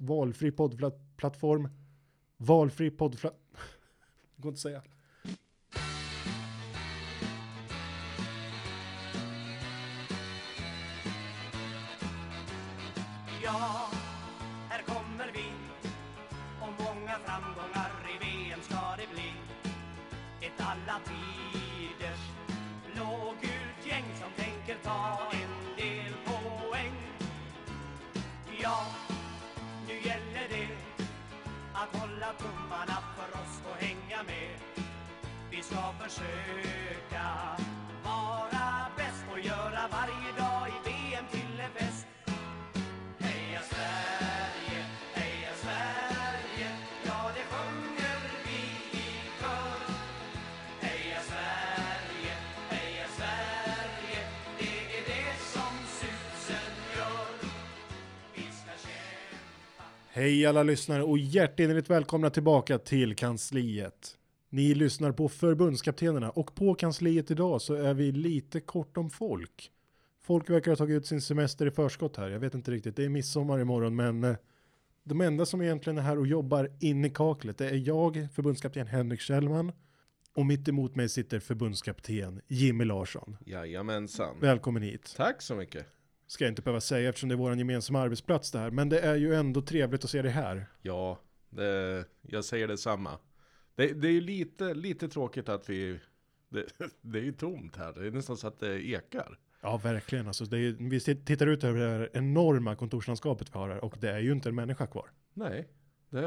valfri poddplattform. Valfri poddplattform. går inte att säga. Ska försöka vara bäst och göra varje dag i VM till en fest. Heja Sverige, heja Sverige, ja det sjunger vi i kör. Heja Sverige, heja Sverige, det är det som susen gör. Vi ska kämpa Hej alla lyssnare och hjärtinnerligt välkomna tillbaka till kansliet. Ni lyssnar på förbundskaptenerna och på kansliet idag så är vi lite kort om folk. Folk verkar ha tagit ut sin semester i förskott här. Jag vet inte riktigt. Det är midsommar imorgon men eh, de enda som egentligen är här och jobbar in i kaklet det är jag, förbundskapten Henrik Kjellman och mitt emot mig sitter förbundskapten Jimmy Larsson. Jajamensan. Välkommen hit. Tack så mycket. Ska jag inte behöva säga eftersom det är vår gemensamma arbetsplats det här. Men det är ju ändå trevligt att se dig här. Ja, det, jag säger detsamma. Det, det är ju lite, lite tråkigt att vi... Det, det är ju tomt här. Det är nästan så att det ekar. Ja, verkligen. Alltså, det är, vi tittar ut över det här enorma kontorslandskapet vi har här och det är ju inte en människa kvar. Nej, det,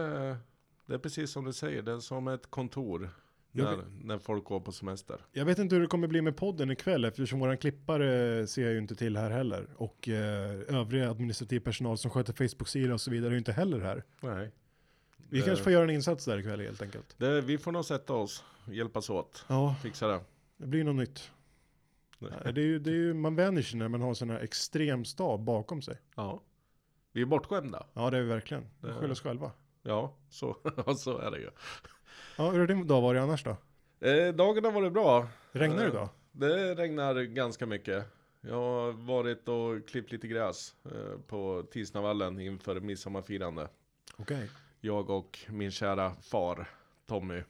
det är precis som du säger. Det är som ett kontor. När, när folk går på semester. Jag vet inte hur det kommer bli med podden ikväll eftersom våran klippare ser jag ju inte till här heller. Och eh, övriga administrativ personal som sköter Facebook-sida och så vidare är ju inte heller här. Nej. Vi kanske får göra en insats där ikväll helt enkelt. Det, vi får nog sätta oss, hjälpas åt, Ja, fixa det. det blir något nytt. Ja, Det är ju, det är ju, man vänjer sig när man har sån här extrem stab bakom sig. Ja. Vi är bortskämda. Ja, det är vi verkligen. Vi Det- skyller oss själva. Ja, så, så är det ju. Ja, hur har din dag varit annars då? Eh, dagen har varit bra. Regnar det Eh, idag? Det regnar ganska mycket. Jag har varit och klippt lite gräs eh, på Tisnavallen inför midsommarfirande. Okej. Jag och min kära far Tommy.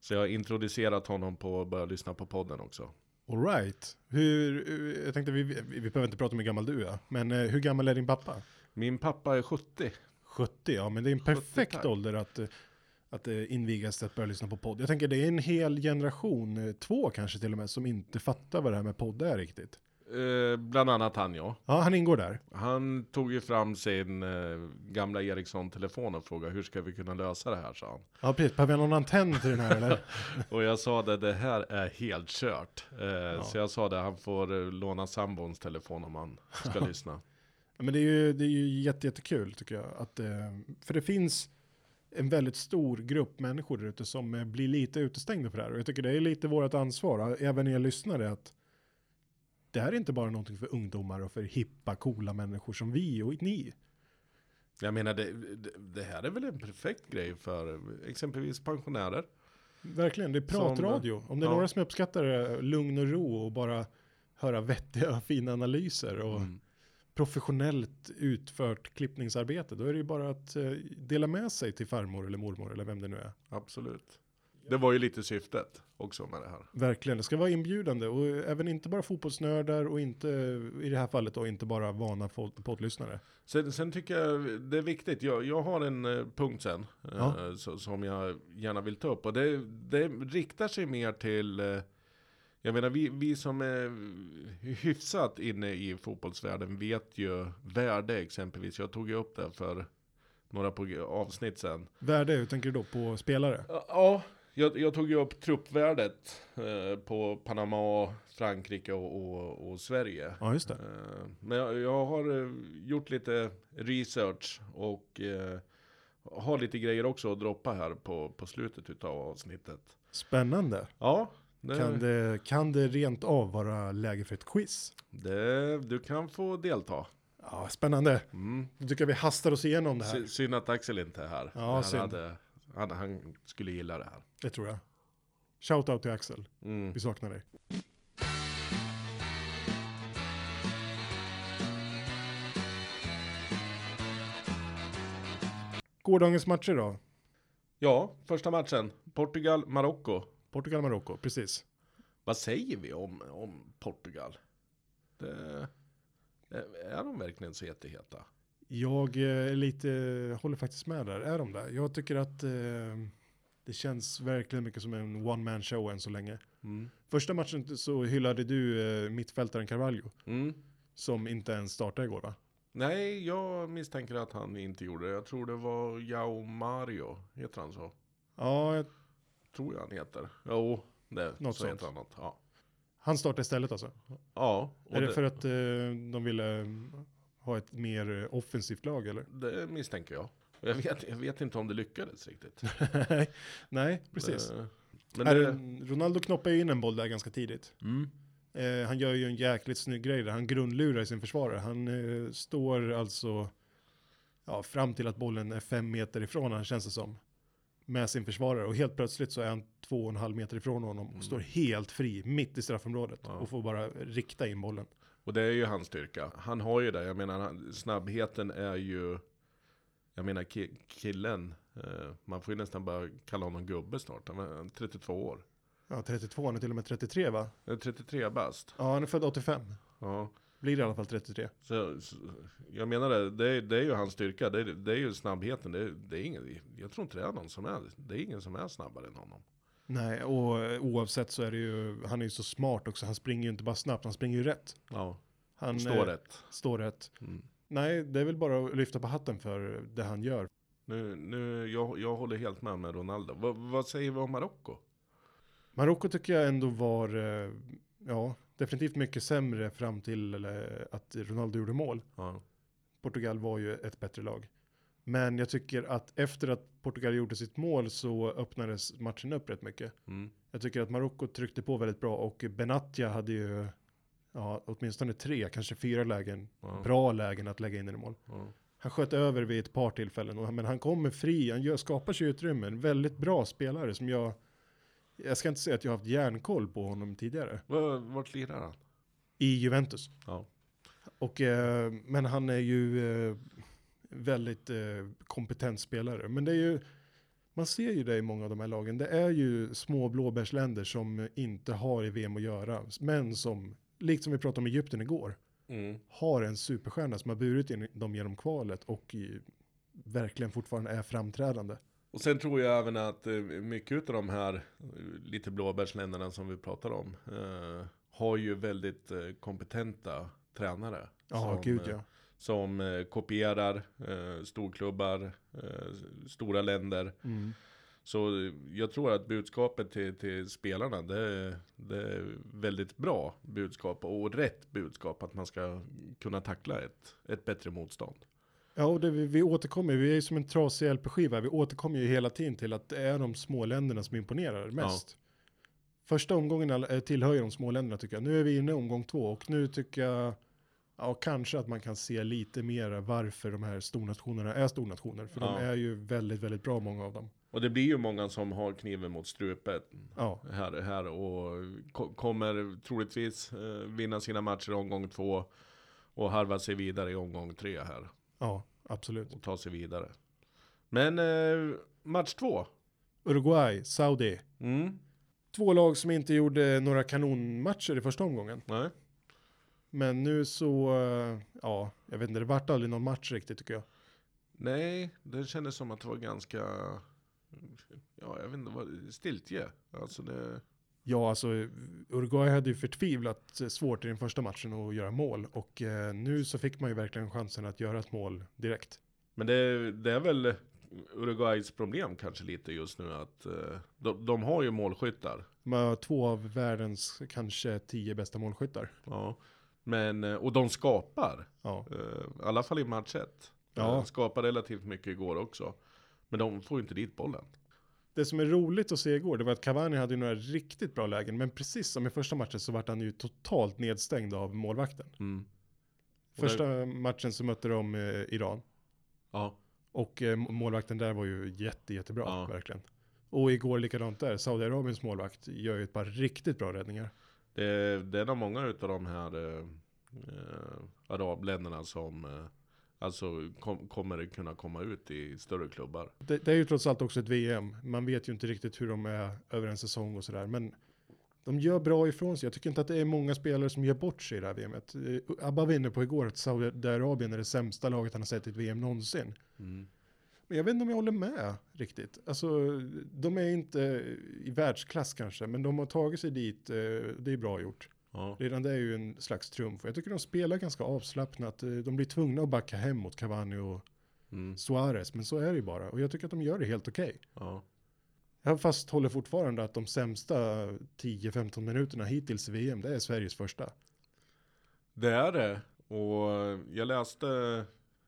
Så jag har introducerat honom på att börja lyssna på podden också. All right. Hur, jag tänkte vi, vi, behöver inte prata om hur gammal du är, men eh, hur gammal är din pappa? Min pappa är 70. 70, ja men det är en perfekt ålder att, eh, att eh, invigas till att börja lyssna på podd. Jag tänker det är en hel generation, två kanske till och med, som inte fattar vad det här med podd är riktigt. Eh, bland annat han ja. Ja, han ingår där. Han tog ju fram sin eh, gamla Ericsson-telefon och frågade hur ska vi kunna lösa det här sa han. Ja, precis. Behöver jag någon antenn till den här eller? Och jag sa det, det här är helt kört. Eh, Så jag sa det, han får eh, låna sambons telefon om han ska lyssna. Ja, Men det är ju, det är ju jätte, jättekul tycker jag. Att, eh, för det finns en väldigt stor grupp människor där ute som blir lite utestängda för det här. Och jag tycker det är lite vårt ansvar, även er lyssnare, att det här är inte bara någonting för ungdomar och för hippa, coola människor som vi och ni. Jag menar, det, det, här är väl en perfekt grej för exempelvis pensionärer. Verkligen, det är pratradio. Om det är ja. några som uppskattar lugn och ro och bara höra vettiga, fina analyser och Mm. professionellt utfört klippningsarbete, då är det ju bara att eh, dela med sig till farmor eller mormor eller vem det nu är. Absolut. Det var ju lite syftet också med det här. Verkligen, det ska vara inbjudande och även inte bara fotbollsnördar och inte i det här fallet då inte bara vana poddlyssnare. Sen, sen tycker jag det är viktigt, jag, jag har en eh, punkt sen eh, Ja. så, som jag gärna vill ta upp. Och det, det riktar sig mer till, eh, jag menar vi, vi som är hyfsat inne i fotbollsvärlden vet ju värde exempelvis. Jag tog ju upp det för några avsnitt sen. Värde, hur tänker du då på spelare? Ja, jag, jag tog ju upp truppvärdet eh, på Panama, Frankrike och, och, och Sverige. Ja, just det. Eh, Men jag, jag har eh, gjort lite research och eh, har lite grejer också att droppa här på, på slutet utav avsnittet. Spännande. Ja, det, Kan det, kan det rent av vara läge för ett quiz? det, du kan få delta. Ja, spännande. Mm. Då tycker jag vi hastar oss igenom det här. Sy- Synd att Axel inte är här. Ja, synd. hade, han, han skulle gilla det här. Det tror jag. Shout out till Axel. Mm. Vi saknar dig. Gårdagens matcher då? Ja, första matchen. Portugal-Marocko. Portugal-Marocko, precis. Vad säger vi om, om Portugal? Det, är de verkligen så jätteheta? Jag eh, lite, håller faktiskt med där. Är de där? Jag tycker att eh, det känns verkligen mycket som en one man show än så länge. Mm. Första matchen så hyllade du eh, mittfältaren Carvalho. Mm. Som inte ens startade igår va? Nej, jag misstänker att han inte gjorde det. Jag tror det var Jao Mario, heter han så? Ja, jag- Tror jag han heter. Jo, det, Något så sånt. heter han något. Ja. han startade istället alltså. Ja, är det, det, för att eh, de ville ha ett mer eh, offensivt lag eller? det misstänker jag. Jag vet, jag vet inte om det lyckades riktigt. Nej, precis. Eh, Men Är det, det, Ronaldo knoppar ju in en boll där ganska tidigt. mm, Eh, han gör ju en jäkligt snygg grej där. Han grundlurar i sin försvarare. Han eh, står alltså ja, fram till att bollen är fem meter ifrån han känns det som. Med sin försvarare. Och helt plötsligt så är han två och en halv meter ifrån honom. Och Mm. står helt fri mitt i straffområdet. Ja. Och får bara rikta in bollen. Och det är ju hans styrka. Han har ju det. Jag menar, snabbheten är ju... Jag menar ki- killen, eh, man får ju nästan bara kalla honom gubbe snart. Han är 32 år. Ja, 32, han är till och med 33 va? Eh, 33 bast. Ja, han är född 85. Ja. Blir i alla fall 33. Så, så, jag menar det, det, är- det är ju hans styrka, det är, det är ju snabbheten. Det, är- det är ingen, jag tror inte det är någon som är, det är ingen som är snabbare än honom. Nej, och eh, oavsett så är det ju, han är ju så smart också. Han springer ju inte bara snabbt, han springer ju rätt. Ja, Han står eh, rätt. Står rätt. Mm. Nej, det är väl bara att lyfta på hatten för det han gör. Nu, nu, jag, jag håller helt med med Ronaldo. Vad, vad säger vi om Marocko? Marocko tycker jag ändå var, eh, ja, definitivt mycket sämre fram till att Ronaldo gjorde mål. Ja. Portugal var ju ett bättre lag. Men jag tycker att efter att Portugal gjorde sitt mål så öppnades matchen upp rätt mycket. Mm. Jag tycker att Marocko tryckte på väldigt bra och Benatia hade ju, ja, åtminstone tre, kanske fyra lägen, Ja. bra lägen att lägga in i mål. Ja. Han sköt över vid ett par tillfällen, och- men han kommer fri, han gör, skapar sig utrymme. En väldigt bra spelare som jag, jag ska inte säga att jag har haft järnkoll på honom tidigare. Var, vart lirar han? I Juventus. Ja. Och, eh, men han är ju eh, väldigt eh, kompetent spelare. Men det är ju, man ser ju det i många av de här lagen. Det är ju små blåbärsländer som inte har i VM att göra. Men som, likt som vi pratade om Egypten igår, Mm. har en superstjärna som har burit in dem genom kvalet och i, verkligen fortfarande är framträdande. Och sen tror jag även att eh, mycket av de här eh, lite blåbärsländerna som vi pratar om eh, har ju väldigt eh, kompetenta tränare. Ja, som, gud eh, ja. Som eh, kopierar eh, storklubbar, eh, stora länder. Mm. Så eh, jag tror att budskapet till, till spelarna, det är, det är väldigt bra budskap och rätt budskap att man ska kunna tackla ett, ett bättre motstånd. Ja, och det, vi, vi återkommer, vi är ju som en trasig LP-skiva, vi återkommer ju hela tiden till att det är de små länderna som imponerar mest. Första omgången eh, tillhör ju de små länderna tycker jag. Nu är vi inne i omgång två och nu tycker jag, ja kanske att man kan se lite mer varför de här stornationerna är stornationer. För Ja. de är ju väldigt, väldigt bra många av dem. Och det blir ju många som har kniven mot strupen Ja, här, här och ko- kommer troligtvis eh, vinna sina matcher i omgång två och harva sig vidare i omgång tre här ja, absolut. och ta sig vidare. Men eh, match två. Uruguay, Saudi. Mm. Två lag som inte gjorde några kanonmatcher i första omgången. Nej. Men nu så, eh, ja, jag vet inte, det vart aldrig någon match riktigt tycker jag. Nej, det kändes som att det var ganska, ja jag vet inte, stiltje. Alltså det, Ja, alltså Uruguay hade ju förtvivlat svårt i den första matchen att göra mål. Och eh, nu så fick man ju verkligen chansen att göra ett mål direkt. men det, det är väl Uruguays problem kanske lite just nu att eh, de, de har ju målskyttar. De har två av världens kanske tio bästa målskyttar. Ja. Men, eh, och de skapar. Ja, Eh, I alla fall i match ett. Ja. Eh, Skapar relativt mycket igår också. Men de får inte dit bollen. det som är roligt att se igår, det var att Cavani hade några riktigt bra lägen. Men precis som i första matchen så vart han ju totalt nedstängd av målvakten. Mm. Första matchen så mötte de eh, Iran. Ja, Och eh, målvakten där var ju jätte, jättebra, Ja. verkligen. Och igår likadant där, Saudiarabiens målvakt gör ju ett par riktigt bra räddningar. Det, det är nog många utav de här eh, eh, arabländerna som eh, Alltså kom, kommer det kunna komma ut i större klubbar? Det, det är ju trots allt också ett VM. Man vet ju inte riktigt hur de är över en säsong och sådär. Men de gör bra ifrån sig. Jag tycker inte att det är många spelare som gör bort sig i det här VMet. Eh, Abba var inne på igår att Saudiarabien är det sämsta laget han har sett i ett VM någonsin. Men jag vet inte om jag håller med riktigt. Alltså, de är inte i världsklass kanske, men de har tagit sig dit. eh, Det är bra gjort. Ja. Redan det är ju en slags trumf. Jag tycker de spelar ganska avslappnat. Eh, De blir tvungna att backa hem mot Cavani och Mm. Suarez, men så är det ju bara. Och jag tycker att de gör det helt okej. Ja. Jag fast håller fortfarande att de sämsta 10-15 minuterna hittills i VM, det är Sveriges första. Det är det. Och jag läste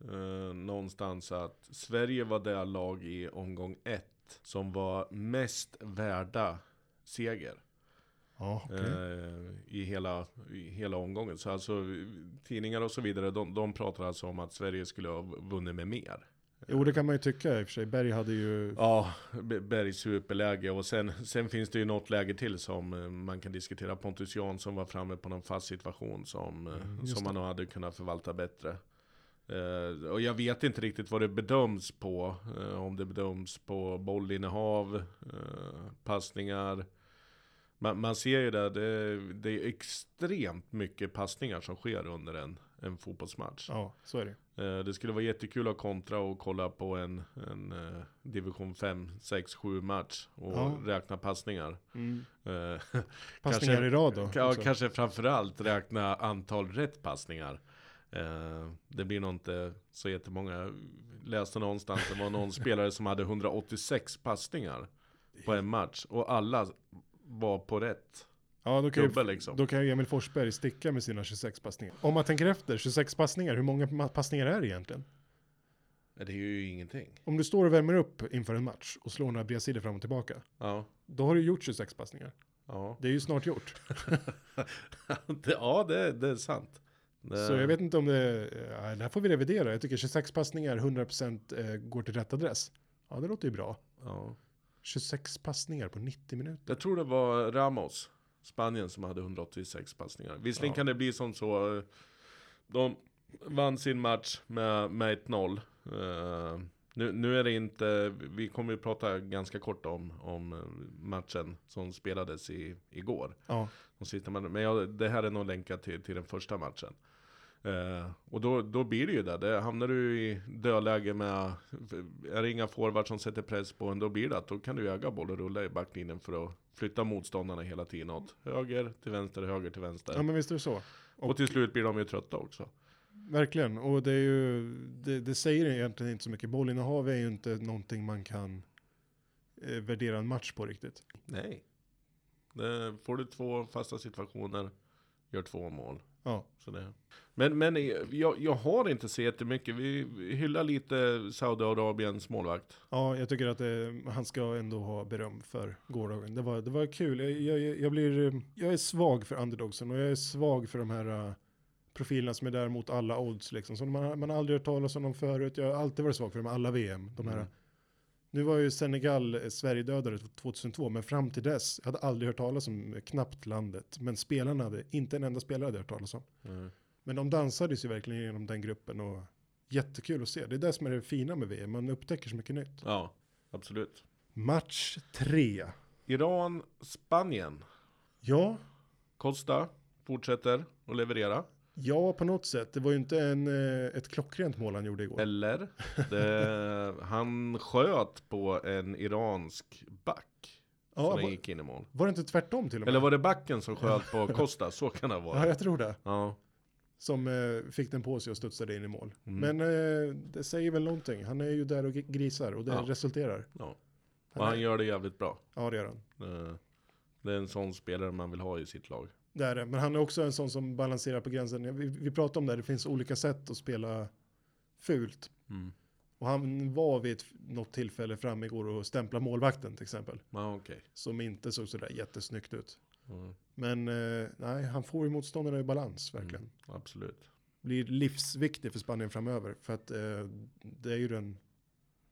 eh, någonstans att Sverige var det lag i omgång ett som var mest värda seger. Ja, okej. eh, i, hela, i hela omgången. Så alltså tidningar och så vidare, de, de pratar alltså om att Sverige skulle ha vunnit med mer. Jo, det kan man ju tycka i och för sig. Berg hade ju... Ja, B- Bergs superläge och sen, sen finns det ju något läge till som eh, man kan diskutera. Pontus Jansson var framme på någon fast situation som, eh, Mm, som det. man nog hade kunnat förvalta bättre. Eh, och jag vet inte riktigt vad det bedöms på. Eh, om det bedöms på bollinnehav, eh, passningar. Man, man ser ju det, det, det är extremt mycket passningar som sker under en, en fotbollsmatch. Ja, så är det. Det skulle vara jättekul att kontra och kolla på en, en division 5, 6, 7 match och Ja. räkna passningar. Mm. Passningar Kanske- i rad då. Ja, kanske framförallt räkna antal rätt passningar. Eh, det blir nog inte så jättemånga. Jag läste någonstans, det var någon spelare som hade 186 passningar på en match. Och alla var på rätt Ja, då kan, gubbe ju, liksom. då kan ju Emil Forsberg sticka med sina 26 passningar. Om man tänker efter, 26 passningar, hur många passningar är det egentligen? Det är ju ingenting. Om du står och värmer upp inför en match och slår några bredsidor fram och tillbaka, Ja, då har du gjort 26 passningar. ja. Det är ju snart gjort. ja det, det är sant. Det, Så jag vet inte om det, ja, det här får vi revidera. Jag tycker 26 passningar, 100% eh, går till rätt adress. Ja, det låter ju bra. Ja. 26 passningar på 90 minuter. Jag tror det var Ramos, Spanien, som hade 186 passningar. Visserligen Ja. kan det bli som så. eh, De vann sin match med, med 1-0. Nu, nu är det inte, vi kommer ju prata ganska kort om, om matchen som spelades i, igår. Ja. Men jag, det här är nog länkat till, till den första matchen. Eh, och då, då blir det ju det. det. Hamnar du i dödläge med, är det inga forward som sätter press på en, då blir det att då kan du äga boll och rulla i backlinjen för att flytta motståndarna hela tiden åt höger till vänster, höger till vänster. ja men visst är det så. och till slut blir de ju trötta också. Verkligen, och det är ju, det, det säger egentligen inte så mycket. Bollinnehav är ju inte någonting man kan eh, värdera en match på riktigt. Nej. Det, får du två fasta situationer, gör två mål. Ja, Så det. Men, men jag, jag har inte så jättemycket. Vi vi hyllar lite Saudiarabiens målvakt. ja jag tycker att eh, han ska ändå ha beröm för gårdagen. Det var, det var kul. Jag, jag, jag, blir, eh, jag är svag för underdogsen och jag är svag för de här eh, profilerna som är där mot alla odds. Liksom. Så man, man har aldrig hört talas om dem förut. Jag har alltid varit svag för dem, alla VM. De här, Mm. Nu var ju Senegal eh, Sverigedödare 2002, men fram till dess, jag hade aldrig hört talas om eh, knappt landet. Men spelarna hade, inte en enda spelare hade hört talas om. Mm. Men de dansades ju verkligen genom den gruppen och jättekul att se. Det är det som är det fina med VM, man upptäcker så mycket nytt. Ja, absolut. Match tre. Iran, Spanien. Ja, Costa fortsätter att leverera. Ja på något sätt. Det var ju inte en, eh, ett klockrent mål han gjorde igår. Eller? Det, han sköt på en iransk back. Ja, som var, gick in i mål. var det inte tvärtom till och med? Eller var det backen som sköt på Costa? Så kan det Ja, vara. jag tror det. Ja. Som eh, fick den på sig och studsade in i mål. Mm. Men eh, det säger väl någonting. Han är ju där och grisar och det Ja. resulterar. ja. Han Och är, han gör det jävligt bra. Ja, det gör han. Eh, Det är en sån spelare man vill ha i sitt lag. Det är det. Men han är också en sån som balanserar på gränsen. Vi, vi pratade om det, det finns olika sätt att spela fult. Mm. Och han var vid ett, något tillfälle fram igår och stämpla målvakten till exempel. Ja, okej. Som inte såg sådär jättesnyggt ut. Mm. Men eh, nej, han får ju motståndarna i balans verkligen. Mm. Absolut. Blir livsviktig för Spanien framöver. För att eh, det är ju den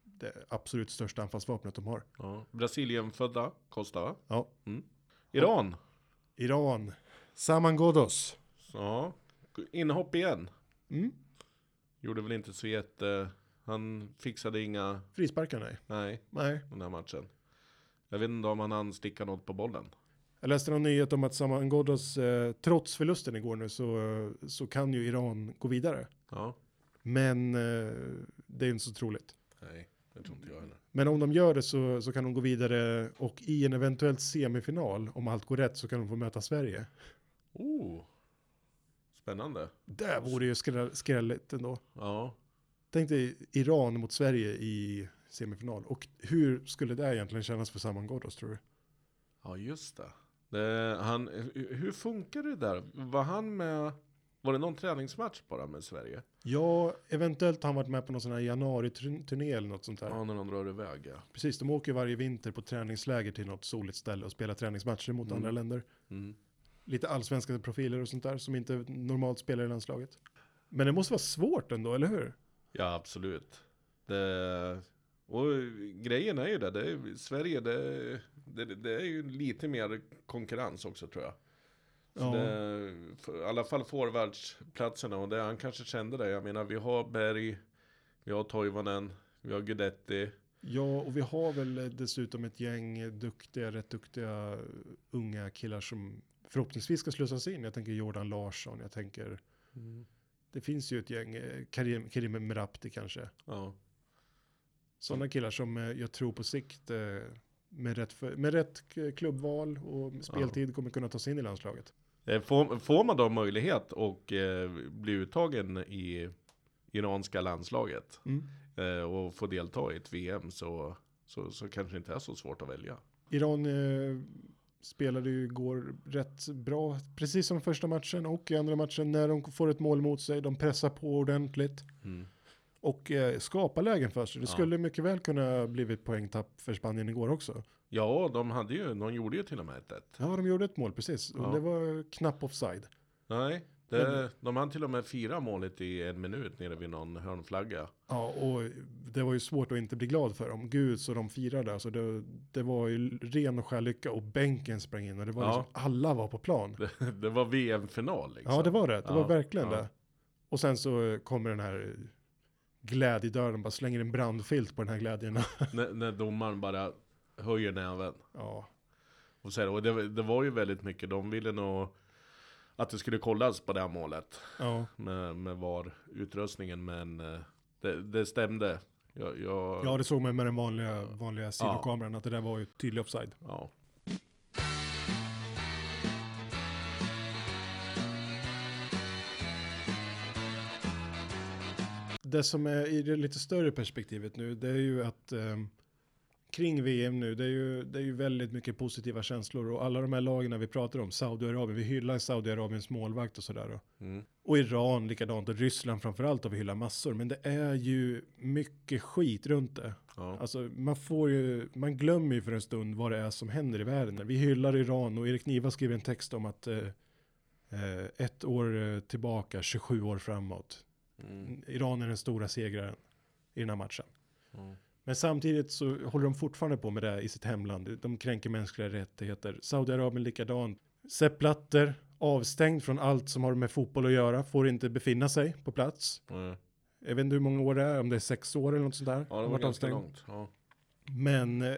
det absolut största anfallsvapnet de har. Ja. Brasilien födda, Costa va? Ja. Mm. Iran. Iran. Saman Ghoddos. Ja. Inhopp igen. Mm. gjorde väl inte så jätte... Han fixade inga... Frisparkar nej. Nej, Nej. den här matchen. Jag vet inte om han hann sticka något på bollen. Jag läste någon nyhet om att Saman Ghoddos, eh, trots förlusten igår nu, så, så kan ju Iran gå vidare. Ja. Men eh, det är inte så troligt. Nej, det tror inte jag heller. Men om de gör det så, så kan de gå vidare och i en eventuellt semifinal, om allt går rätt, så kan de få möta Sverige. Oh! Spännande. Det vore ju skräll, skrälligt ändå. Ja. Tänk dig Iran mot Sverige i semifinal. Och hur skulle det egentligen kännas för Saman Ghoddos tror du? Ja, just det. det han, hur funkar det där? Var han med... Var det någon träningsmatch bara med Sverige? Ja, eventuellt har han varit med på någon sån här januari-turné eller något sånt där. Ja, när de drar iväg ja. Precis, de åker varje vinter på träningsläger till något soligt ställe och spelar träningsmatcher mot Mm. andra länder. Mm. Lite allsvenska profiler och sånt där som inte normalt spelar i landslaget. Men det måste vara svårt ändå, eller hur? Ja, absolut. Det, och grejen är ju det, det är, Sverige det, det, det är ju lite mer konkurrens också tror jag. Så Ja. det, för, I alla fall forwardsplatserna och det, han kanske kände det. Jag menar vi har Berg, vi har Toivonen, vi har Guidetti. Ja, och vi har väl dessutom ett gäng duktiga, rätt duktiga unga killar som förhoppningsvis ska slussas in. Jag tänker Jordan Larsson, jag tänker, det finns ju ett gäng, eh, Karim, Karim Merabti kanske. Ja. Sådana killar som eh, jag tror på sikt eh, med rätt, för, med rätt klubbval och speltid kommer kunna ta sig in i landslaget. Får, får man då möjlighet och eh, bli uttagen i iranska landslaget Mm. eh, och få delta i ett VM så, så, så kanske det inte är så svårt att välja. Iran eh, spelade ju igår rätt bra, precis som första matchen och i andra matchen när de får ett mål mot sig. De pressar på ordentligt och eh, skapar lägen för sig. Det Ja. skulle mycket väl kunna blivit poängtapp för Spanien igår också. Ja, de, hade ju, de gjorde ju till och med ett 1 Ja, de gjorde ett mål precis. Ja. Och det var knapp offside. Nej, det, de hann till och med fyra målet i en minut nere vid någon hörnflagga. Ja, och det var ju svårt att inte bli glad för dem. Gud så de firade. Alltså det, det var ju ren och skär lycka och bänken sprang in och det var Ja. liksom, alla var på plan. Det, det var VM-final liksom. Ja, det var det. Det Ja, var verkligen ja. det. Och sen så kommer den här glädjedörren, bara slänger en brandfilt på den här glädjen. När, när domaren bara höjer näven. ja, Och, så här, och det, det var ju väldigt mycket, de ville nog att det skulle kollas på det här målet. ja, Med, med VAR-utrustningen, men eh, det, det stämde. Jag, jag, ja, det såg man med den vanliga, vanliga sidokameran att det där var ju tydlig offside. ja. Det som är i det lite större perspektivet nu, det är ju att ehm, kring VM nu, det är, ju, det är ju väldigt mycket positiva känslor och alla de här lagen vi pratar om, Saudiarabien, vi hyllar Saudiarabiens målvakt och sådär. Mm. och Iran likadant och Ryssland framförallt har vi hyllar massor, men det är ju mycket skit runt det. Ja. Alltså man får ju, man glömmer ju för en stund vad det är som händer i världen. Vi hyllar Iran och Erik Niva skriver en text om att eh, eh, ett år eh, tillbaka, 27 år framåt. Mm. Iran är den stora segraren i den här matchen. Mm. Men samtidigt så håller de fortfarande på med det i sitt hemland. De kränker mänskliga rättigheter. Saudiarabien likadant. Sepp Blatter, avstängd från allt som har med fotboll att göra, får inte befinna sig på plats. Mm. Jag vet inte hur många år det är, om det är sex år eller något sånt där. Ja, det var varit avstängd. långt. Ja, Men eh,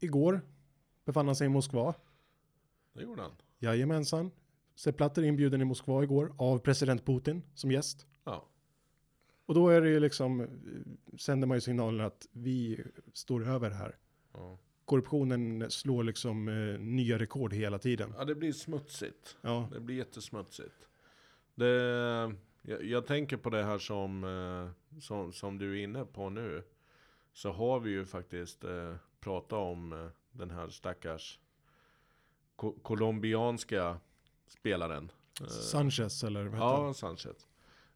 igår befann han sig i Moskva. det gjorde han. Jajamensan. Sepp Blatter inbjuden i Moskva igår av president Putin som gäst. Ja. Och då är det ju liksom, eh, sänder man ju signalen att vi står över här. Ja. Korruptionen slår liksom eh, nya rekord hela tiden. ja, det blir smutsigt. Ja, Det blir jättesmutsigt. Det, jag, jag tänker på det här som, eh, som, som du är inne på nu. Så har vi ju faktiskt eh, pratat om eh, den här stackars ko colombianska spelaren. Eh, Sanchez eller vad heter Ja, han? Sanchez.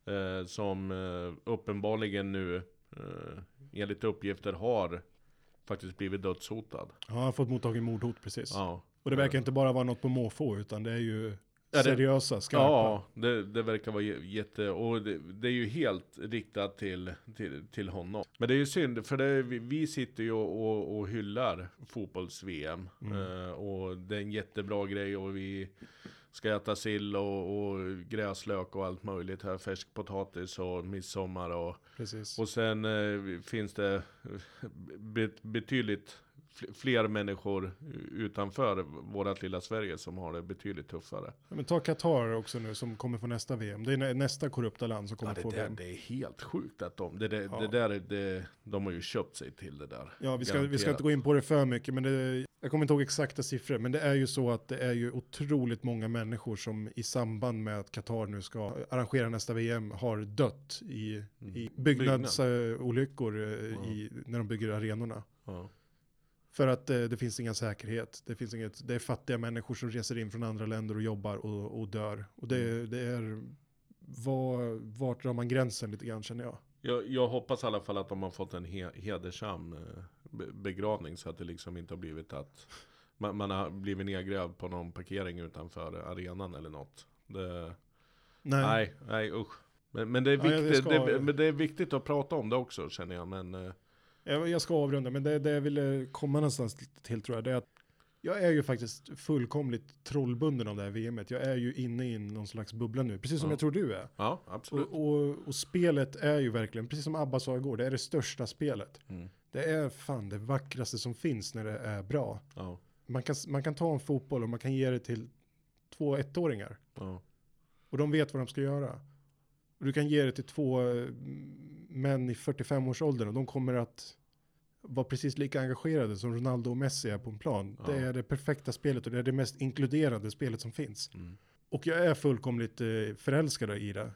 Eh, som eh, uppenbarligen nu, eh, enligt uppgifter, har faktiskt blivit dödshotad. Ja, han har fått mottagen mordhot precis. Ja. Och det verkar inte bara vara något på måfå utan det är ju Ja, det- seriösa, skarpa. Ja, det, det verkar vara jätte, och det, det är ju helt riktat till, till, till honom. Men det är ju synd, för det, vi, vi sitter ju och, och, och hyllar fotbolls-VM. Mm. Eh, och det är en jättebra grej och vi, ska äta sill och, och gräslök och allt möjligt här. Färskpotatis och midsommar och, Precis. och sen eh, finns det bet, betydligt fler människor utanför vårat lilla Sverige som har det betydligt tuffare. Men ta Qatar också nu som kommer få nästa VM. Det är nä- nästa korrupta land som kommer Ja, det, få där, VM. det är helt sjukt att de, det, det, Ja. det där, är- det, de har ju köpt sig till det där. Ja, vi ska, vi ska inte gå in på det för mycket, men det, jag kommer inte ihåg exakta siffror, men det är ju så att det är ju otroligt många människor som i samband med att Qatar nu ska arrangera nästa VM har dött i, Mm. i byggnadsolyckor eh, i, när de bygger arenorna. Ja. För att eh, det finns ingen säkerhet. Det, finns inget, det är fattiga människor som reser in från andra länder och jobbar och, och dör. Och det, det är, var, vart drar man gränsen lite grann känner jag. Jag, jag hoppas i alla fall att de har fått en he, hedersam eh, be- begravning så att det liksom inte har blivit att man, man har blivit nedgrävd på någon parkering utanför arenan eller något. Det, Nej. nej, nej usch. Men, men, det är Ja, viktigt, ska- det, men det är viktigt att prata om det också känner jag. Men eh, Jag, ska avrunda, men det, det jag ville komma någonstans till tror jag, det är att jag är ju faktiskt fullkomligt trollbunden av det här VMet. Jag är ju inne i någon slags bubbla nu, precis som Ja. jag tror du är. ja, absolut. Och, och, och spelet är ju verkligen, precis som Abba sa igår, det är det största spelet. Mm. Det är fan det vackraste som finns när det är bra. Ja, Man kan, man kan ta en fotboll och man kan ge det till två ettåringar. ja, Och de vet vad de ska göra. Och du kan ge det till två eh, män i 45-årsåldern och de kommer att vara precis lika engagerade som Ronaldo och Messi är på en plan. Ja. Det är det perfekta spelet och det är det mest inkluderande spelet som finns. mm. Och jag är fullkomligt eh, förälskad i det.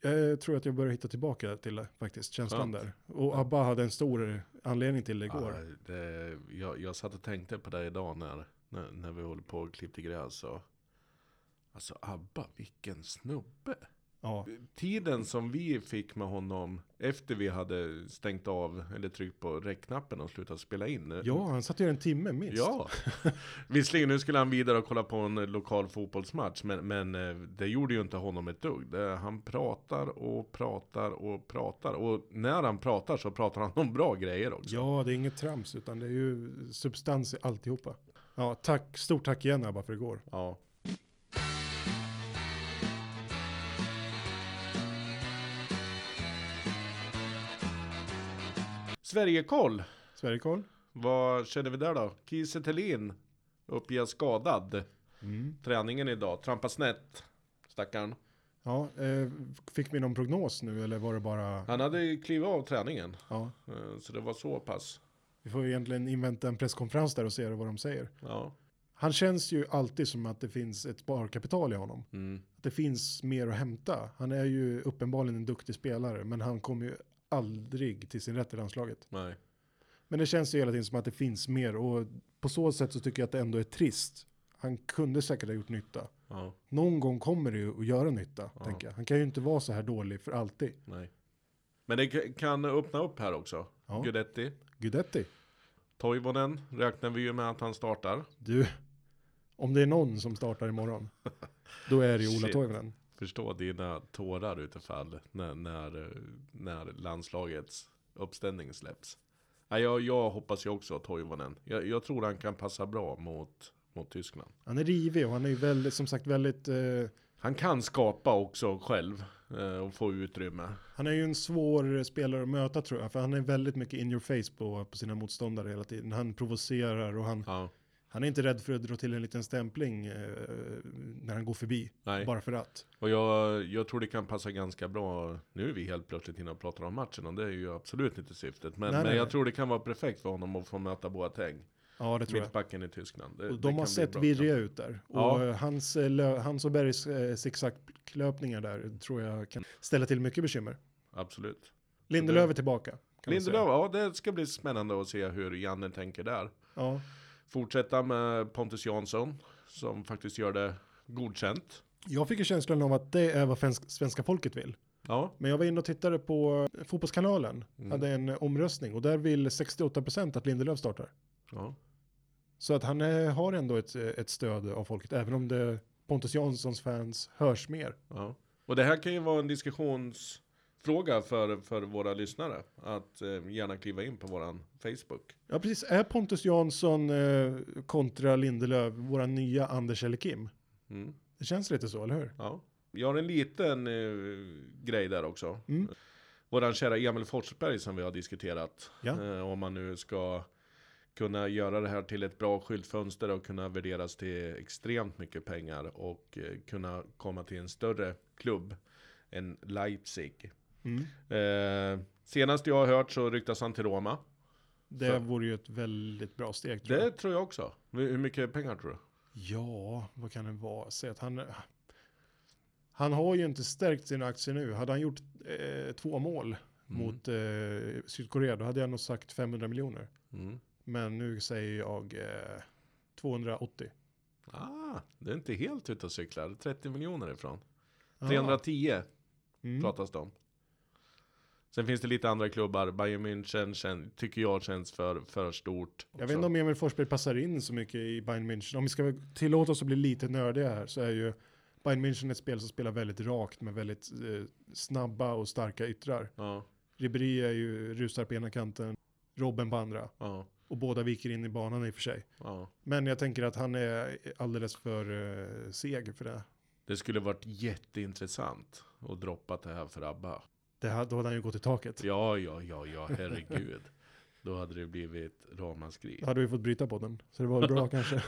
Jag tror att jag börjar hitta tillbaka till det faktiskt, känslan Skönt. där. Och Abba hade en stor anledning till det igår. Ja, det, jag, jag satt och tänkte på det idag när, när, när vi håller på och klippte gräs. Och, alltså Abba, vilken snubbe. Ja. Tiden som vi fick med honom efter vi hade stängt av eller tryckt på räckknappen och slutat spela in. ja, han satt ju en timme minst. Ja, visserligen nu skulle han vidare och kolla på en lokal fotbollsmatch men, men eh, det gjorde ju inte honom ett dugg. Det, han pratar och pratar och pratar och när han pratar så pratar han om bra grejer också. Ja, det är inget trams utan det är ju substans i alltihopa. Ja, tack, stort tack igen Abba för igår. Ja. Sverigekoll. Sverigekoll. Vad känner vi där då? Kiese Thelin uppges skadad. Mm. Träningen idag, trampa snett. Stackarn. Ja, eh, fick vi någon prognos nu eller var det bara... Han hade klivit av träningen. Ja, eh, Så det var så pass. vi får egentligen invänta en presskonferens där och se vad de säger. Ja. Han känns ju alltid som att det finns ett sparkapital i honom. Mm. Att det finns mer att hämta. Han är ju uppenbarligen en duktig spelare, men han kommer ju aldrig till sin rätt i landslaget. Nej. Men det känns ju hela tiden som att det finns mer och på så sätt så tycker jag att det ändå är trist. Han kunde säkert ha gjort nytta. Ja. Någon gång kommer det ju att göra nytta, Ja. tänker jag. Han kan ju inte vara så här dålig för alltid. Nej. Men det kan öppna upp här också. Ja. Guidetti. Guidetti, Toivonen räknar vi ju med att han startar. du, om det är någon som startar imorgon, då är det ju Ola. Toivonen. Förstå dina tårar utifall när, när, när landslagets uppställning släpps. Ja, jag, jag hoppas ju också Toivonen. Jag, jag tror han kan passa bra mot, mot Tyskland. Han är rivig och han är ju väldigt, som sagt väldigt, eh, Han kan skapa också själv eh, och få utrymme. han är ju en svår spelare att möta tror jag, för han är väldigt mycket in your face på, på sina motståndare hela tiden. Han provocerar och han, Ja, han är inte rädd för att dra till en liten stämpling eh, när han går förbi, nej. bara för att. Och jag, jag tror det kan passa ganska bra. Nu är vi helt plötsligt inne och pratar om matchen och det är ju absolut inte syftet. Men, Nej, men nej, jag nej. tror det kan vara perfekt för honom att få möta Boateng. Ja, det tror jag. Mittbacken i Tyskland. Det, Och de har sett virriga ut där. Ja. Och eh, hans, eh, hans och Bergs eh, zigzag-löpningar där tror jag kan ställa till mycket bekymmer. Absolut. Lindelöf är tillbaka. Lindelöf, ja det ska bli spännande att se hur Janne tänker där. Ja, Fortsätta med Pontus Jansson som faktiskt gör det godkänt. jag fick ju känslan av att det är vad svenska folket vill. Ja, Men jag var inne och tittade på eh, Fotbollskanalen, Mm. hade en eh, omröstning och där vill 68% att Lindelöf startar. ja. Så att han eh, har ändå ett, ett stöd av folket, även om det Pontus Janssons fans hörs mer. ja. Och det här kan ju vara en diskussionsfråga för, för våra lyssnare. Att eh, gärna kliva in på våran Facebook. Ja, precis. Är Pontus Jansson eh, kontra Lindelöf våra nya Anders eller Kim? Mm. Det känns lite så, eller hur? Ja. Jag har en liten eh, grej där också. Mm. Våran kära Emil Forsberg som vi har diskuterat. Ja. Eh, om man nu ska kunna göra det här till ett bra skyltfönster och kunna värderas till extremt mycket pengar och eh, kunna komma till en större klubb än Leipzig. Mm. Eh, senast jag har hört så ryktas han till Roma. Det Så- vore ju ett väldigt bra steg tror Det jag. tror jag också. Hur mycket pengar tror du? Ja, vad kan det vara? Säg att han... Han har ju inte stärkt sina aktier nu. Hade han gjort eh, två mål Mm. mot eh, Sydkorea, då hade jag nog sagt 500 miljoner. Mm. Men nu säger jag eh, 280. Ah, det är inte helt ute och cyklar. 30 miljoner ifrån. Ja. 310 Mm. pratas det om. Sen finns det lite andra klubbar. Bayern München kän, tycker jag känns för, för stort. Jag vet inte om Emil Forsberg passar in så mycket i Bayern München. Om vi ska tillåta oss att bli lite nördiga här så är ju Bayern München ett spel som spelar väldigt rakt med väldigt eh, snabba och starka yttrar. Ja, Ribéry är ju rusar på ena kanten, Robben på andra. ja, Och båda viker in i banan i och för sig. ja. Men jag tänker att han är alldeles för eh, seg för det. Det skulle varit jätteintressant att droppa det här för ABBA. Det ha- då hade han ju gått i taket. Ja, ja, ja, ja, herregud. Då hade det blivit ramaskri. Då hade vi fått bryta på den. Så det var bra kanske.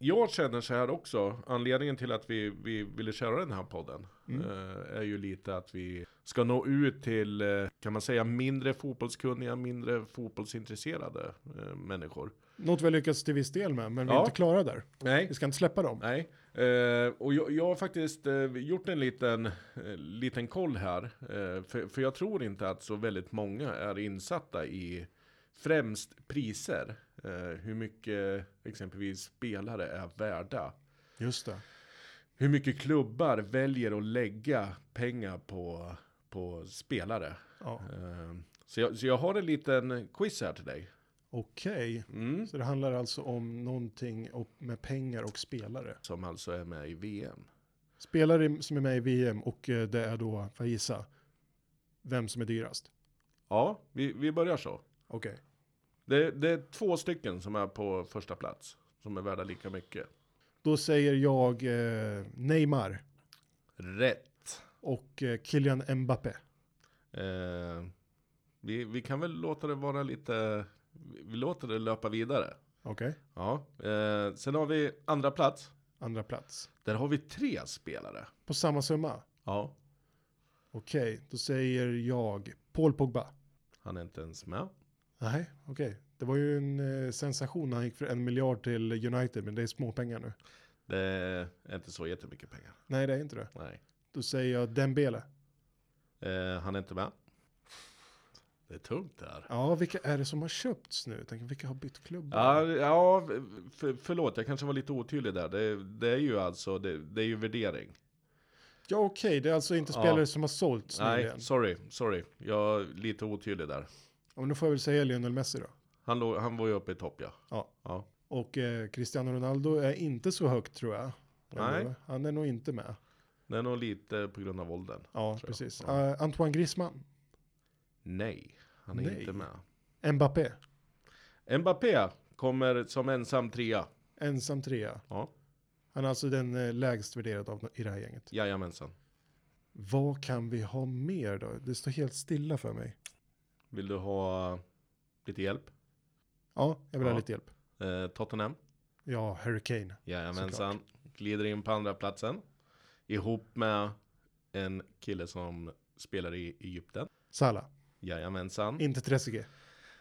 Jag känner så här också, anledningen till att vi, vi ville köra den här podden Mm. eh, är ju lite att vi ska nå ut till, eh, kan man säga, mindre fotbollskunniga, mindre fotbollsintresserade eh, människor. Något vi har lyckats till viss del med, men vi är Ja. inte klara där. Nej, Vi ska inte släppa dem. nej. Eh, och jag, jag har faktiskt eh, gjort en liten, eh, liten koll här, eh, för, för jag tror inte att så väldigt många är insatta i främst priser. Eh, hur mycket exempelvis spelare är värda. Just det. hur mycket klubbar väljer att lägga pengar på, på spelare. Ja. Eh, Så jag, så jag har en liten quiz här till dig. Okej. Mm. Så det handlar alltså om någonting med pengar och spelare. Som alltså är med i VM. Spelare som är med i VM och eh, det är då, får jag gissa, vem som är dyrast. Ja, vi, vi börjar så. Okej. Det, det är två stycken som är på första plats. Som är värda lika mycket. Då säger jag eh, Neymar Rätt. och eh, Kylian Mbappé. Eh, vi, vi kan väl låta det vara lite... Vi låter det löpa vidare. Okej. Ja. Eh, sen har vi andra plats. Andra plats. Där har vi tre spelare. På samma summa. Ja. Okej, då säger jag Paul Pogba. Han är inte ens med. Nej, okej. Det var ju en eh, sensation när han gick för en miljard till United, men det är småpengar nu. Det är inte så jättemycket pengar. Nej, det är inte det. Nej. Då säger jag Dembele. Eh, han är inte med. Det är tungt där. Ja, vilka är det som har köpts nu? Tänk, vilka har bytt klubb? Ja, ja för, förlåt, jag kanske var lite otydlig där. Det, det är ju alltså, det, det är ju värdering. Ja, okej. Det är alltså inte Ja. spelare som har sålts Nej, nyligen. sorry, sorry. Jag är lite otydlig där. Ja, men då får jag väl säga Lionel Messi då. Han, låg, han var ju uppe i topp ja. Ja. ja. Och eh, Cristiano Ronaldo är inte så högt tror jag. Nej. Han är nog inte med. Det är nog lite på grund av åldern. Ja, precis. Ja. Eh, Antoine Griezmann. Nej, han är Nej. inte med. Mbappé. Mbappé kommer som ensam trea. Ensam trea. Ja, Han är alltså den eh, lägst värderade av, i det här gänget. jajamensan. Vad kan vi ha mer då? Det står helt stilla för mig. Vill du ha lite hjälp? Ja, jag vill Ja. ha lite hjälp. Eh, Tottenham. Ja, Harry Kane. Jajamensan. Glider in på andra platsen. Ihop med en kille som spelar i Egypten. Salah. Jajamensan. Inte Trezeguet.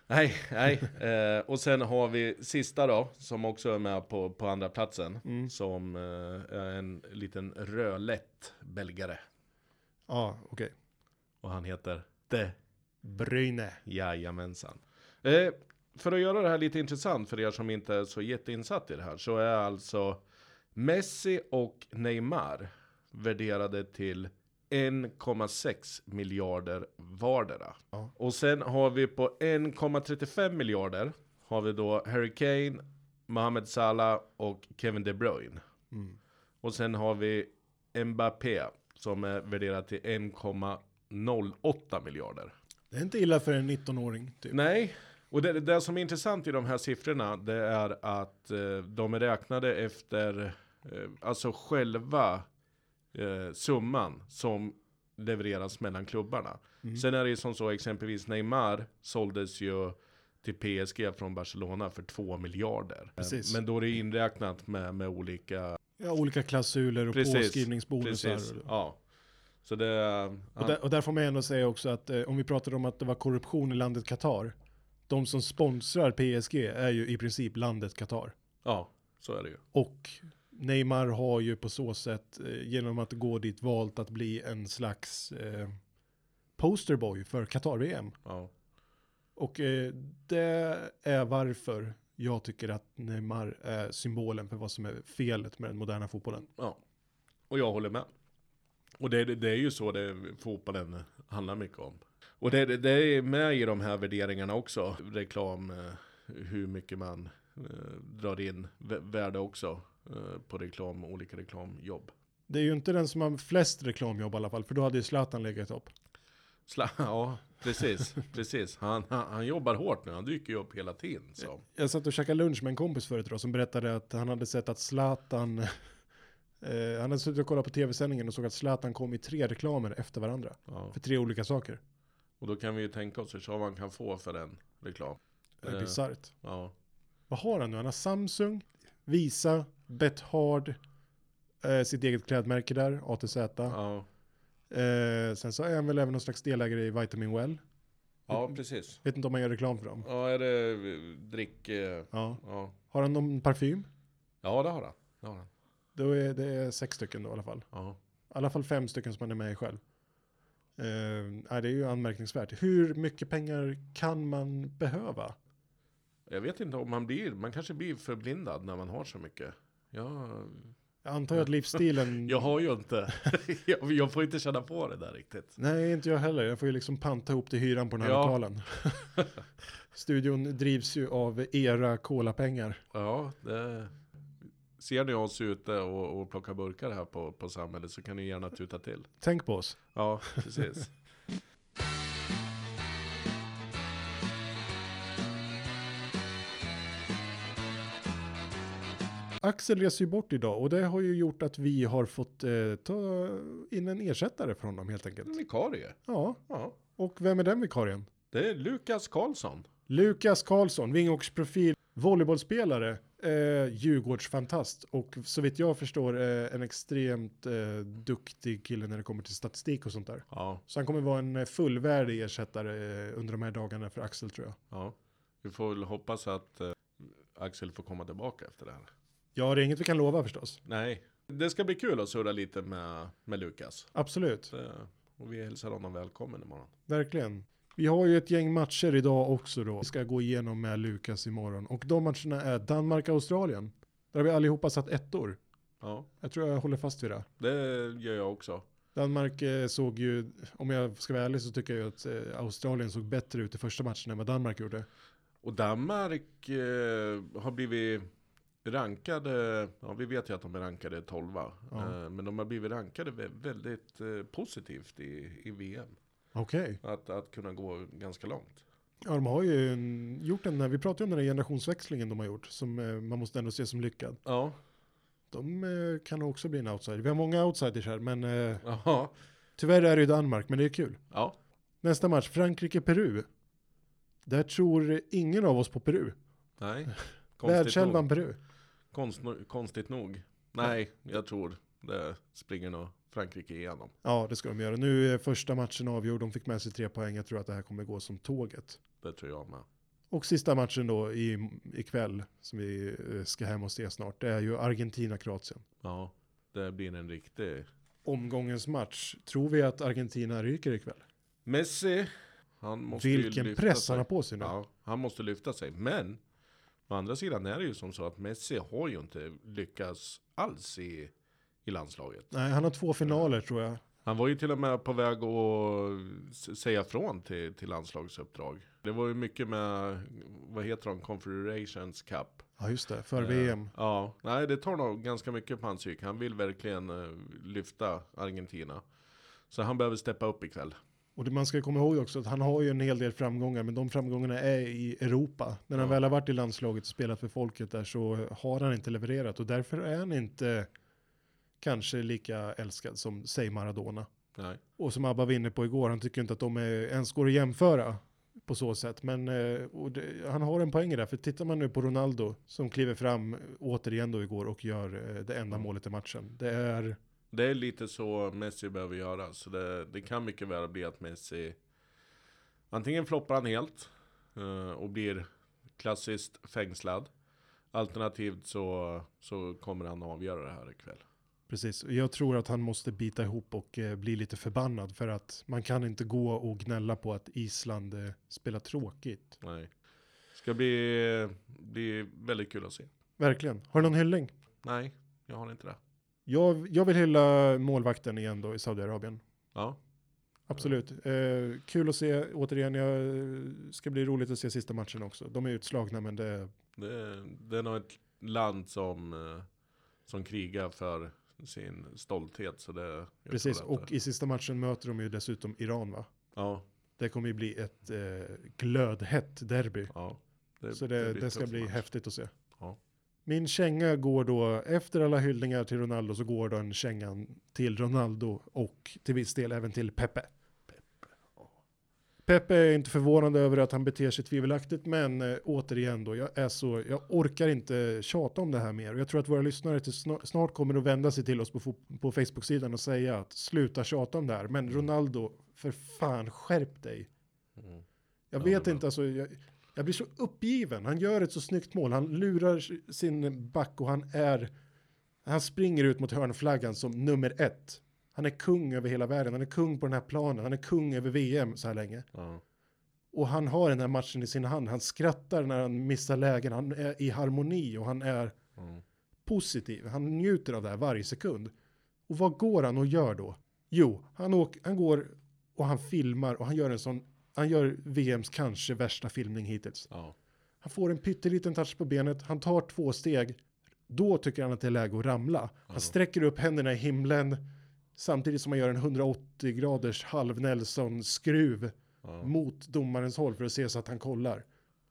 Nej, nej. Eh, och sen har vi sista då, som också är med på, på andra platsen. Mm. Som eh, en liten rödlätt belgare. Ja, okej. Och han heter De Bruyne. Jajamensan. Eh, för att göra det här lite intressant för er som inte är så jätteinsatt i det här så är alltså Messi och Neymar värderade till 1,6 miljarder vardera. Ja. Och sen har vi på 1,35 miljarder har vi då Harry Kane, Mohamed Salah och Kevin De Bruyne. Mm. Och sen har vi Mbappé som är värderad till 1,08 miljarder. Det är inte illa för en 19-åring. Typ. Nej, och det, det som är intressant i de här siffrorna det är att eh, de är räknade efter eh, alltså själva eh, summan som levereras mellan klubbarna. Mm. Sen är det ju som så, exempelvis Neymar såldes ju till PSG från Barcelona för 2 miljarder. Precis. Men då är det inräknat med, med olika... Ja, olika klausuler och Precis, påskrivningsbonusar. Precis, ja. Så det... Och, där, och där får man ändå säga också att eh, om vi pratar om att det var korruption i landet Qatar. De som sponsrar PSG är ju i princip landet Qatar. Ja, så är det ju. Och Neymar har ju på så sätt eh, genom att gå dit valt att bli en slags eh, posterboy för Qatar-VM. Ja. Och eh, det är varför jag tycker att Neymar är symbolen för vad som är felet med den moderna fotbollen. ja. Och jag håller med. Och det, det, är ju så det fotbollen handlar mycket om. Och det, det, är med i de här värderingarna också. Reklam, eh, hur mycket man drar in vä- värde också eh, på reklam, olika reklamjobb. Det är ju inte den som har flest reklamjobb i alla fall, för då hade ju Zlatan legat topp. Sla ja, precis, precis. Han, han, han jobbar hårt nu, han dyker ju upp hela tiden. Så. Jag satt och käkade lunch med en kompis förut idag som berättade att han hade sett att Zlatan, eh, han hade suttit och kollat på tv-sändningen och såg att Zlatan kom i tre reklamer efter varandra. Ja. För tre olika saker. Och då kan vi ju tänka oss hur man kan få för en reklam. Det är Eh. bisarrt. Ja, Vad har han nu? Han har Samsung, Visa, Bethard, eh, sitt eget klädmärke där, ATZ. ja, Eh, sen så är han väl även någon slags delägare i Vitamin Well. ja precis. Vet inte om han gör reklam för dem. Ja, är det eh, drick... eh, Ja. Ja, Har han någon parfym? ja det har han. Det har han. Då är det är sex stycken då i alla fall. Ja. I alla fall fem stycken som han är med i själv. Eh, det är ju anmärkningsvärt. Hur mycket pengar kan man behöva? Jag vet inte om man blir, man kanske blir förblindad när man har så mycket. Jag, Jag antar att livsstilen... jag har ju inte, jag, jag får inte känna på det där riktigt. Nej, inte jag heller. Jag får ju liksom panta ihop till hyran på den här Ja. lokalen. Studion drivs ju av era kolapengar. Ja, det... Ser ni oss ute och, och plockar burkar här på, på samhället så kan ni gärna tuta till. Tänk på oss. Ja, precis. Axel reser ju bort idag och det har ju gjort att vi har fått eh, ta in en ersättare för honom helt enkelt. En vikarie. Ja, Ja, och vem är den vikarien? det är Lukas Karlsson. Lukas Karlsson, Vingåkersprofil, volleybollspelare, eh, Djurgårdsfantast och så vitt jag förstår eh, en extremt eh, duktig kille när det kommer till statistik och sånt där. Ja, Så han kommer vara en eh, fullvärdig ersättare eh, under de här dagarna för Axel tror jag. ja. Vi får väl hoppas att eh, Axel får komma tillbaka efter det här. Ja, det är inget vi kan lova förstås. Nej, det ska bli kul att surra lite med, med Lukas. Absolut, Det- Och vi hälsar honom välkommen imorgon. verkligen. Vi har ju ett gäng matcher idag också då. Vi ska gå igenom med Lukas imorgon. Och de matcherna är Danmark-Australien. Där har vi allihopa satt ettor. Ja, Jag tror jag håller fast vid det. det gör jag också. Danmark eh, såg ju, om jag ska vara ärlig så tycker jag ju att eh, Australien såg bättre ut i första matchen än vad Danmark gjorde. Och Danmark eh, har blivit rankade, ja vi vet ju att de är rankade 12 Ja. eh, Men de har blivit rankade vä- väldigt eh, positivt i, i VM. Okej. Att, att kunna gå ganska långt. Ja, de har ju en, gjort en, vi pratade om den här generationsväxlingen de har gjort, som eh, man måste ändå se som lyckad. Ja, De kan också bli en outsider. Vi har många outsiders här, men Jaha. tyvärr är det ju Danmark, men det är kul. ja, Nästa match, Frankrike-Peru. Där tror ingen av oss på Peru. nej. Världselvan. Peru. Konst, konstigt nog. Nej, jag tror det springer nog Frankrike igenom. Ja, det ska de göra. Nu är första matchen avgjord, de fick med sig tre poäng. Jag tror att det här kommer gå som tåget. Det tror jag med. Och sista matchen då i, ikväll, som vi eh, ska hem och se snart, det är ju Argentina-Kroatien. Ja, det blir en riktig... Omgångens match, tror vi att Argentina ryker ikväll? Messi, han måste Vilken lyfta press sig. han har på sig nu. Ja, han måste lyfta sig. Men, å andra sidan är det ju som så att Messi har ju inte lyckats alls i, i landslaget. Nej, han har två finaler tror jag. Han var ju till och med på väg att säga från till, till landslagsuppdrag. Det var ju mycket med, vad heter de, Confederations Cup. Ja, just det, för Eh, VM. Ja, nej det tar nog ganska mycket på hans psyk. Han vill verkligen eh, lyfta Argentina. Så han behöver steppa upp ikväll. Och det man ska komma ihåg också att han har ju en hel del framgångar, men de framgångarna är i Europa. När han Ja. väl har varit i landslaget och spelat för folket där så har han inte levererat och därför är han inte kanske lika älskad som, säg Maradona. Nej. Och som Abba var inne på igår, han tycker inte att de är, ens går att jämföra på så sätt. Men eh, det, han har en poäng det, för tittar man nu på Ronaldo som kliver fram återigen då igår och gör eh, det enda målet i matchen. Det är, Det är lite så Messi behöver göra. Så det, det kan mycket väl bli att Messi antingen floppar han helt eh, och blir klassiskt fängslad. Alternativt så, så kommer han avgöra det här ikväll. precis, jag tror att han måste bita ihop och eh, bli lite förbannad för att man kan inte gå och gnälla på att Island eh, spelar tråkigt. Nej. Ska bli, bli väldigt kul att se. Verkligen. Har du någon hyllning? Nej, jag har inte det. Jag, jag vill hylla målvakten igen då i Saudiarabien. Ja, Absolut. Eh, kul att se, återigen, jag ska bli roligt att se sista matchen också. De är utslagna men det, det, det är nog ett land som, eh, som krigar för sin stolthet. Så det, precis. Och det- i sista matchen möter de ju dessutom Iran va? Ja, Det kommer ju bli ett eh, glödhett derby. ja. Så det, det, blir ska bli match. häftigt att se. Min känga går då, efter alla hyllningar till Ronaldo så går den kängan till Ronaldo och till viss del även till Pepe. Pepe är inte förvånad över att han beter sig tvivelaktigt, men eh, återigen då, jag är så, jag orkar inte tjata om det här mer. Och jag tror att våra lyssnare snart, snart kommer att vända sig till oss på, på Facebook-sidan och säga att sluta tjata om det här. Men Ronaldo, för fan skärp dig. Mm. Jag Ja, vet inte, alltså, jag, jag blir så uppgiven. Han gör ett så snyggt mål. Han lurar sin back och han är, han springer ut mot hörnflaggan som nummer ett. Han är kung över hela världen. Han är kung på den här planen. Han är kung över VM så här länge. Ja. Och han har den här matchen i sin hand. Han skrattar när han missar lägen. Han är i harmoni och han är Mm. positiv. Han njuter av det här varje sekund. Och vad går han och gör då? Jo, han, åker, han går och han filmar och han gör en sån, han gör VMs kanske värsta filmning hittills. Ja. Han får en pytteliten touch på benet, han tar två steg, då tycker han att det är läge att ramla. Han Ja. sträcker upp händerna i himlen, samtidigt som han gör en 180 graders halv Nelson-skruv Ja. mot domarens håll för att se så att han kollar.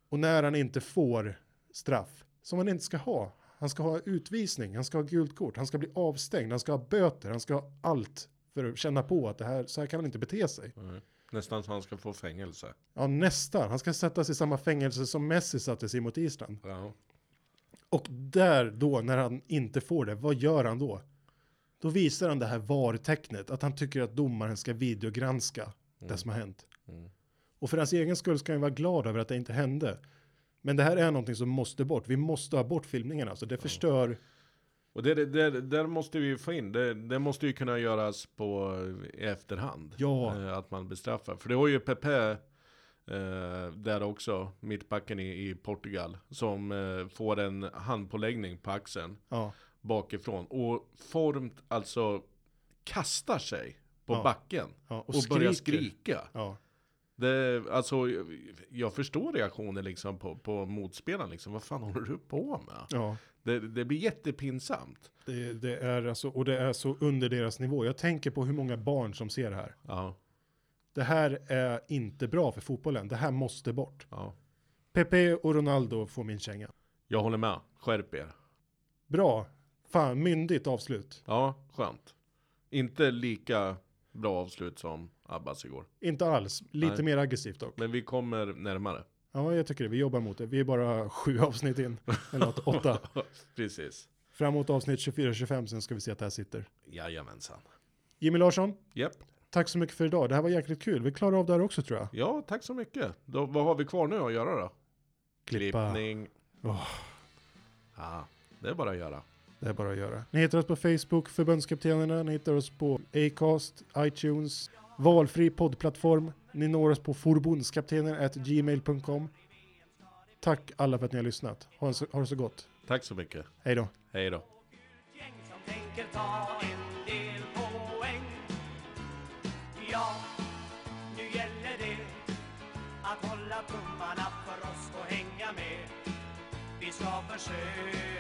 Och när han inte får straff, som han inte ska ha, han ska ha utvisning, han ska ha gult kort, han ska bli avstängd, han ska ha böter, han ska ha allt för att känna på att det här, så här kan han inte bete sig. Nej. Nästan så han ska få fängelse. Ja, nästan. Han ska sättas i samma fängelse som Messi sattes i mot Island. Ja. Och där då, när han inte får det, vad gör han då? Då visar han det här VAR-tecknet, att han tycker att domaren ska videogranska det som har hänt. Mm. Och för hans egen skull ska han vara glad över att det inte hände. Men det här är någonting som måste bort. Vi måste ha bort filmningen alltså. Det förstör. Och det, det, det, där måste vi få in, det, det måste ju kunna göras på i efterhand. Ja. Eh, att man bestraffar. För det var ju Pepe eh, där också, mittbacken i, i Portugal, som eh, får en handpåläggning på axeln Ja, bakifrån. Och formt alltså kastar sig på Ja. backen. ja. Och, börjar skrika. Det, alltså, jag, jag förstår reaktionen liksom på, på motspelaren. Liksom. Vad fan håller du på med? ja. Det, det blir jättepinsamt. Det, det är alltså, och det är så under deras nivå. Jag tänker på hur många barn som ser det här. Ja, Det här är inte bra för fotbollen. Det här måste bort. ja. Pepe och Ronaldo får min känga. Jag håller med. Skärp er. Bra. Fan, myndigt avslut. Ja, skönt. Inte lika bra avslut som Abbas igår. Inte alls. Lite Nej. mer aggressivt dock. Men vi kommer närmare. Ja, jag tycker det. Vi jobbar mot det. Vi är bara sju avsnitt in. Eller åt- åtta. Precis. Framåt avsnitt 24-25, sen ska vi se att det här sitter. Jajamensan. Jimmy Larsson, Japp. tack så mycket för idag. Det här var jäkligt kul. Vi klarar av det här också tror jag. Ja, tack så mycket. Då, vad har vi kvar nu att göra då? Klippa. Klippning. Åh. Ja, det är bara att göra. Det är bara att göra. Ni hittar oss på Facebook, förbundskaptenerna. Ni hittar oss på Acast, iTunes, valfri poddplattform. Ni når oss på forbundskaptener.gmail.com. Tack alla för att ni har lyssnat. Ha, en så, ha det så gott. Tack så mycket. Hej då. Hej då. att hålla tummarna för oss och hänga med. Vi ska försöka